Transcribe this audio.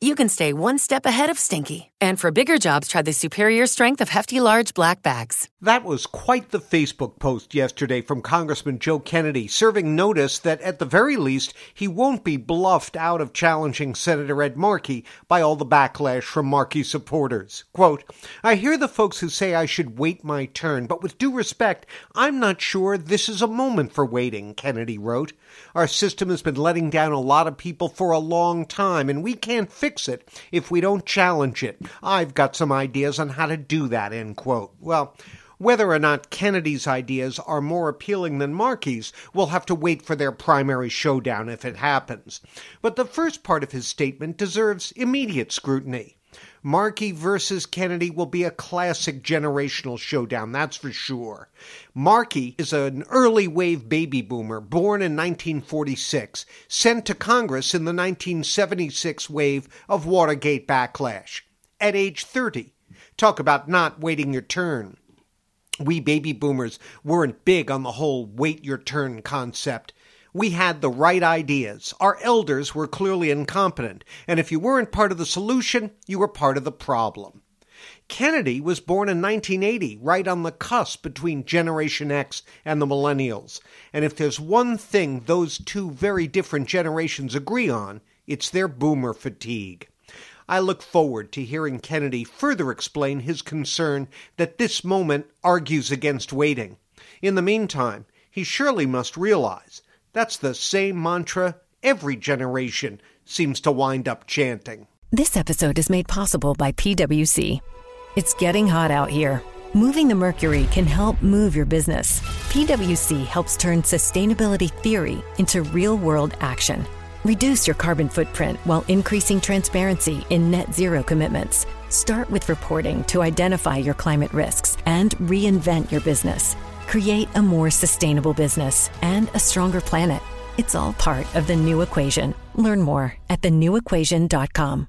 you can stay one step ahead of stinky. And for bigger jobs, try the superior strength of Hefty Large Black Bags. That was quite the Facebook post yesterday from Congressman Joe Kennedy, serving notice that at the very least he won't be bluffed out of challenging Senator Ed Markey by all the backlash from Markey supporters. Quote, I hear the folks who say I should wait my turn, but with due respect, I'm not sure this is a moment for waiting, Kennedy wrote. Our system has been letting down a lot of people for a long time, and we can't it if we don't challenge it. I've got some ideas on how to do that, end quote. Well, whether or not Kennedy's ideas are more appealing than Markey's, we'll have to wait for their primary showdown if it happens. But the first part of his statement deserves immediate scrutiny. Markey versus Kennedy will be a classic generational showdown, that's for sure. Markey is an early wave baby boomer born in 1946, sent to Congress in the 1976 wave of Watergate backlash. At age 30, talk about not waiting your turn. We baby boomers weren't big on the whole wait your turn concept. We had the right ideas. Our elders were clearly incompetent, and if you weren't part of the solution, you were part of the problem. Kennedy was born in 1980, right on the cusp between Generation X and the Millennials. And if there's one thing those two very different generations agree on, it's their boomer fatigue. I look forward to hearing Kennedy further explain his concern that this moment argues against waiting. In the meantime, he surely must realize that's the same mantra every generation seems to wind up chanting. This episode is made possible by PWC. It's getting hot out here. Moving the mercury can help move your business. PWC helps turn sustainability theory into real world action. Reduce your carbon footprint while increasing transparency in net zero commitments. Start with reporting to identify your climate risks and reinvent your business. Create a more sustainable business and a stronger planet. It's all part of the new equation. Learn more at thenewequation.com.